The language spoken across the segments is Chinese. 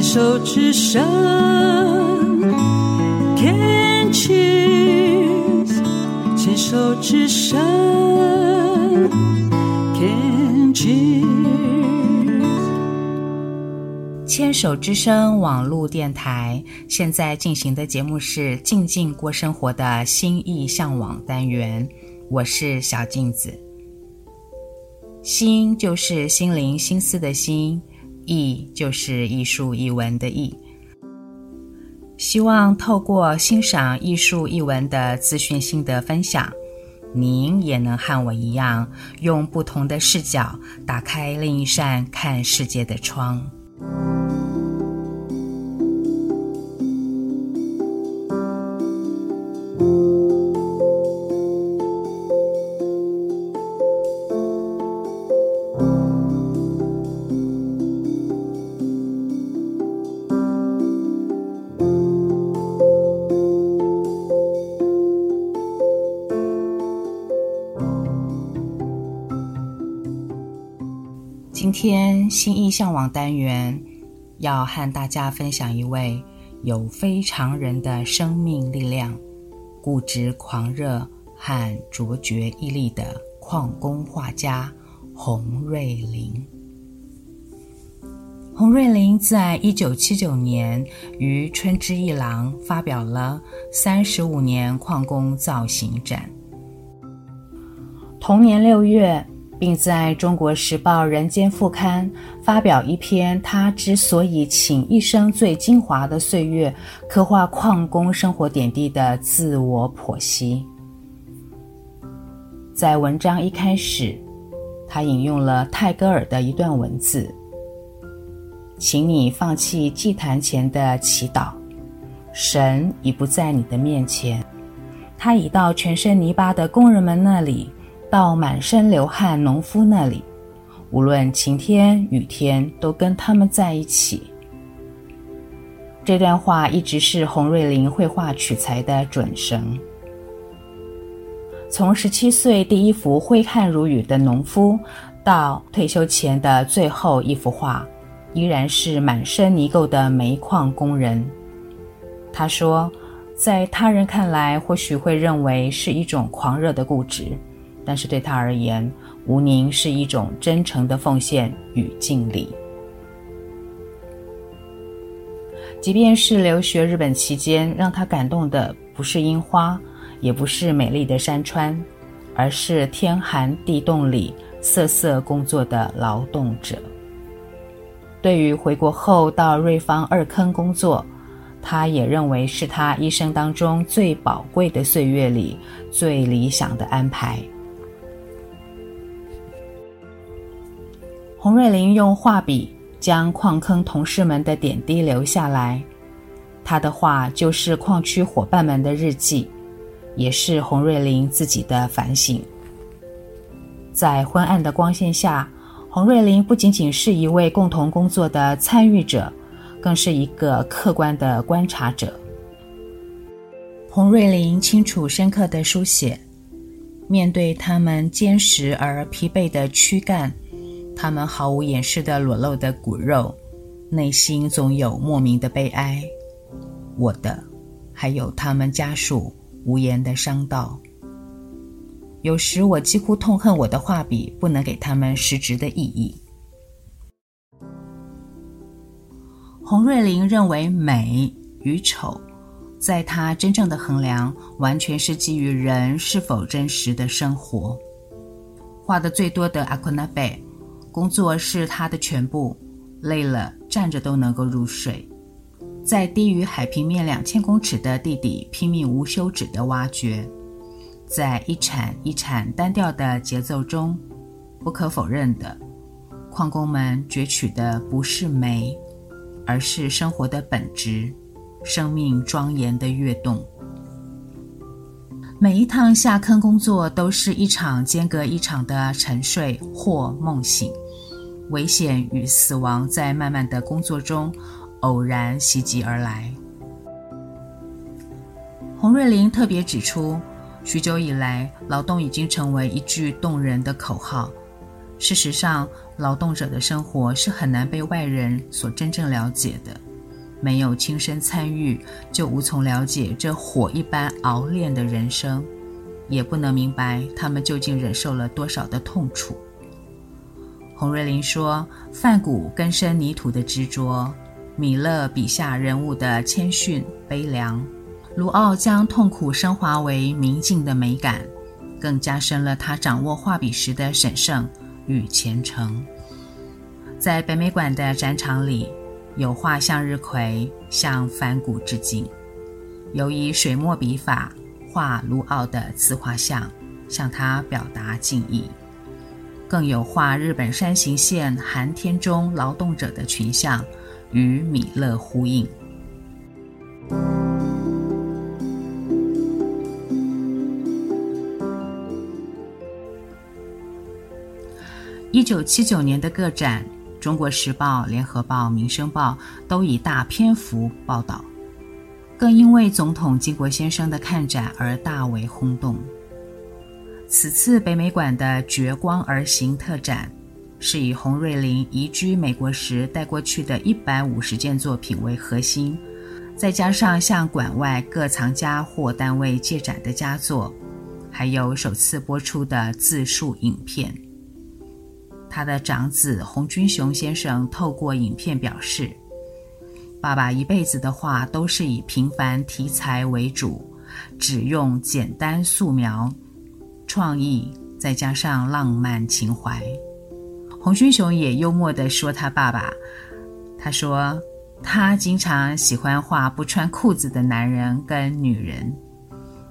牵手之声，Can cheers，牵手之声，Can cheers。牵手之声网络电台现在进行的节目是《静静过生活》的心意向往单元，我是小镜子。心就是心灵心思的心，艺就是艺术艺文的艺。希望透过欣赏艺术艺文的资讯心得分享，您也能和我一样，用不同的视角打开另一扇看世界的窗。天心意向往单元要和大家分享一位有非常人的生命力量、固执狂热和卓绝毅力的矿工画家洪瑞林。洪瑞林在一九七九年于春之一廊发表了三十五年矿工造型展。同年六月，并在中国时报人间副刊发表一篇他之所以请一生最精华的岁月，刻画矿工生活点滴的自我剖析。在文章一开始，他引用了泰戈尔的一段文字：“请你放弃祭坛前的祈祷，神已不在你的面前，他已到全身泥巴的工人们那里。”到满身流汗农夫那里，无论晴天雨天，都跟他们在一起。这段话一直是洪瑞林绘画取材的准绳。从十七岁第一幅挥汗如雨的农夫，到退休前的最后一幅画，依然是满身泥垢的煤矿工人。他说，在他人看来，或许会认为是一种狂热的固执。但是对他而言，无宁是一种真诚的奉献与敬礼。即便是留学日本期间，让他感动的不是樱花，也不是美丽的山川，而是天寒地冻里瑟瑟工作的劳动者。对于回国后到瑞芳二坑工作，他也认为是他一生当中最宝贵的岁月里最理想的安排。洪瑞林用画笔将矿坑同事们的点滴留下来，他的画就是矿区伙伴们的日记，也是洪瑞林自己的反省。在昏暗的光线下，洪瑞林不仅仅是一位共同工作的参与者，更是一个客观的观察者。洪瑞林清楚深刻地书写，面对他们坚实而疲惫的躯干。他们毫无掩饰的裸露的骨肉，内心总有莫名的悲哀。我的，还有他们家属无言的伤悼。有时我几乎痛恨我的画笔不能给他们实质的意义。洪瑞麟认为美与丑，在他真正的衡量，完全是基于人是否真实的生活。画的最多的阿库纳贝。工作是他的全部，累了站着都能够入睡，在低于海平面两千公尺的地底拼命无休止的挖掘，在一铲一铲单调的节奏中，不可否认的，矿工们攫取的不是煤，而是生活的本质，生命庄严的跃动。每一趟下坑工作都是一场间隔一场的沉睡或梦醒，危险与死亡在漫漫的工作中偶然袭击而来。洪瑞林特别指出，许久以来，劳动已经成为一句动人的口号。事实上，劳动者的生活是很难被外人所真正了解的。没有亲身参与，就无从了解这火一般熬炼的人生，也不能明白他们究竟忍受了多少的痛楚。洪瑞林说：“梵谷根深泥土的执着，米勒笔下人物的谦逊悲凉，卢奥将痛苦升华为明净的美感，更加深了他掌握画笔时的神圣与虔诚。”在北美馆的展场里，有画向日葵向梵谷致敬，有以水墨笔法画卢奥的自画像，向他表达敬意；更有画日本山形县寒天中劳动者的群像，与米勒呼应。一九七九年的个展。《中国时报》、《联合报》、《民生报》都以大篇幅报道，更因为总统经国先生的看展而大为轰动。此次北美馆的“绝光而行”特展，是以洪瑞麟移居美国时带过去的一百五十件作品为核心，再加上向馆外各藏家或单位借展的佳作，还有首次播出的自述影片。他的长子洪军雄先生透过影片表示，爸爸一辈子的画都是以平凡题材为主，只用简单素描，创意再加上浪漫情怀。洪军雄也幽默地说他爸爸，他说他经常喜欢画不穿裤子的男人跟女人，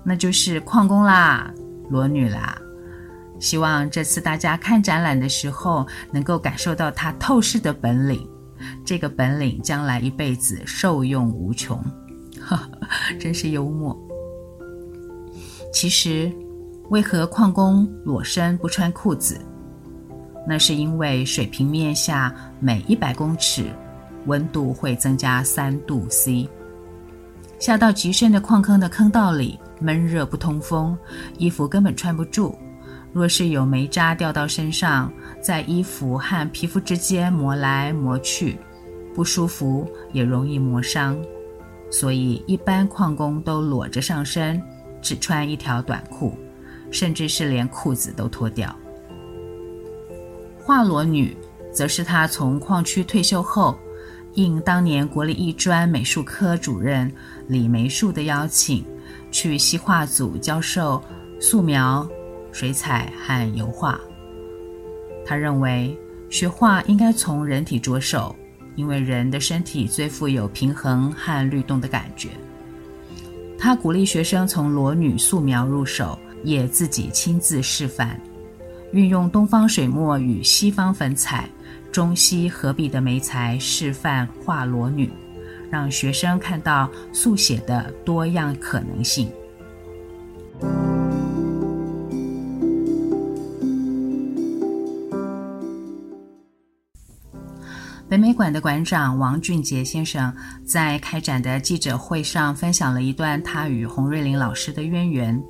那就是矿工啦，裸女啦。希望这次大家看展览的时候，能够感受到他透视的本领，这个本领将来一辈子受用无穷。哈哈，真是幽默。其实，为何矿工裸身不穿裤子？那是因为水平面下每一百公尺，温度会增加三度 C。下到极深的矿坑的坑道里，闷热不通风，衣服根本穿不住。若是有煤渣掉到身上，在衣服和皮肤之间磨来磨去，不舒服也容易磨伤，所以一般矿工都裸着上身，只穿一条短裤，甚至是连裤子都脱掉。画裸女，则是他从矿区退休后，应当年国立艺专美术科主任李梅树的邀请，去西画组教授素描。水彩和油画，他认为学画应该从人体着手，因为人的身体最富有平衡和律动的感觉。他鼓励学生从裸女素描入手，也自己亲自示范，运用东方水墨与西方粉彩、中西合璧的媒材示范画裸女，让学生看到速写的多样可能性。馆的馆长王俊杰先生在开展的记者会上分享了一段他与洪瑞林老师的渊源。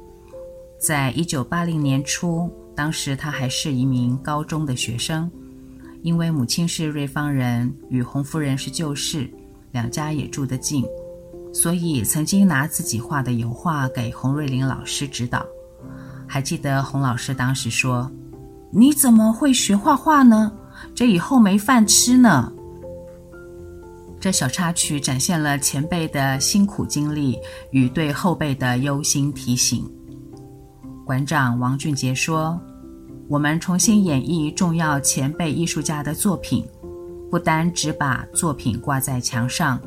在一九八零年初，当时他还是一名高中的学生，因为母亲是瑞芳人，与洪夫人是旧识，两家也住得近，所以曾经拿自己画的油画给洪瑞林老师指导。还记得洪老师当时说：“你怎么会学画画呢？”这以后没饭吃呢。这小插曲展现了前辈的辛苦经历与对后辈的忧心提醒。馆长王俊杰说：“我们重新演绎重要前辈艺术家的作品，不单只把作品挂在墙上，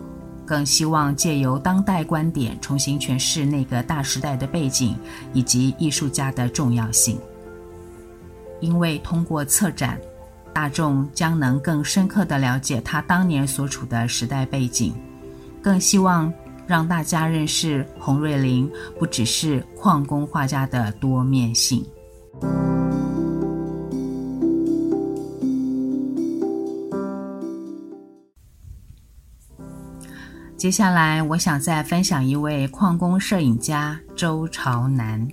更希望借由当代观点重新诠释那个大时代的背景以及艺术家的重要性。因为通过策展。”大众将能更深刻地了解他当年所处的时代背景，更希望让大家认识洪瑞麟不只是矿工画家的多面性。接下来，我想再分享一位矿工摄影家周朝南。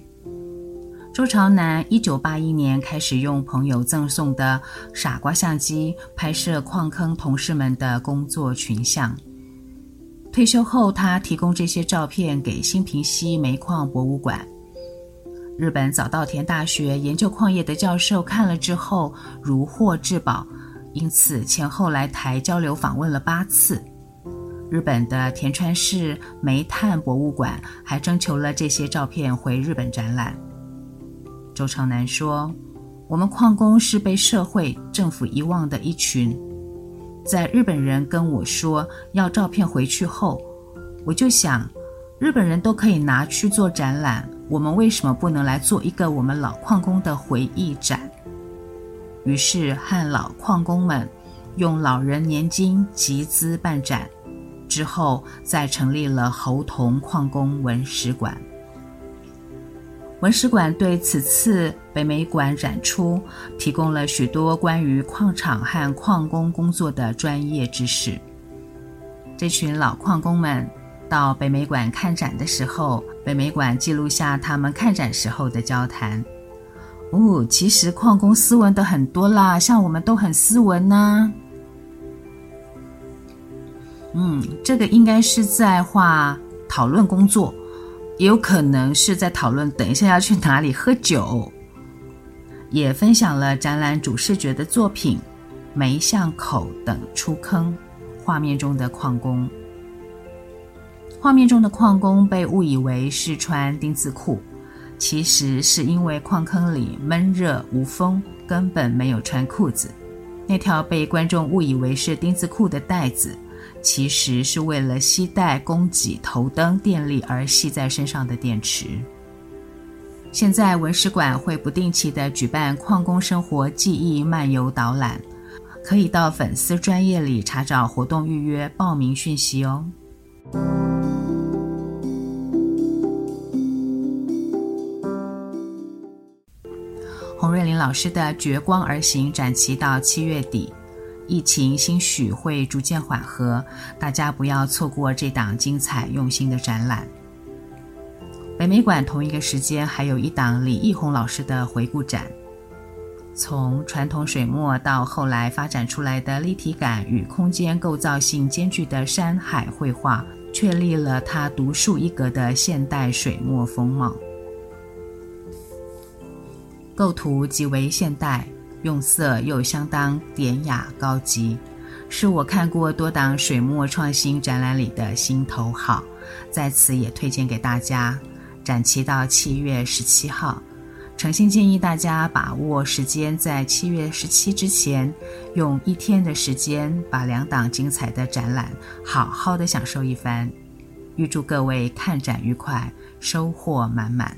周朝南一九八一年开始用朋友赠送的傻瓜相机拍摄矿坑同事们的工作群像。退休后，他提供这些照片给新平溪煤矿博物馆。日本早稻田大学研究矿业的教授看了之后如获至宝，因此前后来台交流访问了八次。日本的田川市煤炭博物馆还征求了这些照片回日本展览。周长南说：“我们矿工是被社会政府遗忘的一群。在日本人跟我说要照片回去后，我就想，日本人都可以拿去做展览。”我们为什么不能来做一个我们老矿工的回忆展？于是和老矿工们用老人年金集资办展，之后再成立了侯硐矿工文史馆。文史馆对此次北美馆展出提供了许多关于矿场和矿工工作的专业知识。这群老矿工们。到北美馆看展的时候，北美馆记录下他们看展时候的交谈。哦，其实矿工斯文的很多啦，像我们都很斯文呐、啊。嗯，这个应该是在画讨论工作，也有可能是在讨论等一下要去哪里喝酒。也分享了展览主视觉的作品《梅巷口等出坑》，画面中的矿工。画面中的矿工被误以为是穿丁字裤，其实是因为矿坑里闷热无风，根本没有穿裤子。那条被观众误以为是丁字裤的带子，其实是为了携带供给头灯电力而系在身上的电池。现在文史馆会不定期的举办矿工生活记忆漫游导览，可以到粉丝专页里查找活动预约报名讯息哦。洪瑞麟老师的《绝光而行》展期到七月底，疫情兴许会逐渐缓和，大家不要错过这档精彩用心的展览。北美馆同一个时间还有一档李义宏老师的回顾展，从传统水墨到后来发展出来的立体感与空间构造性兼具的山海绘画，确立了他独树一格的现代水墨风貌。构图极为现代，用色又相当典雅高级，是我看过多档水墨创新展览里的心头好，在此也推荐给大家。展期到七月十七号，诚心建议大家把握时间，在七月十七之前，用一天的时间把两档精彩的展览好好的享受一番。预祝各位看展愉快，收获满满。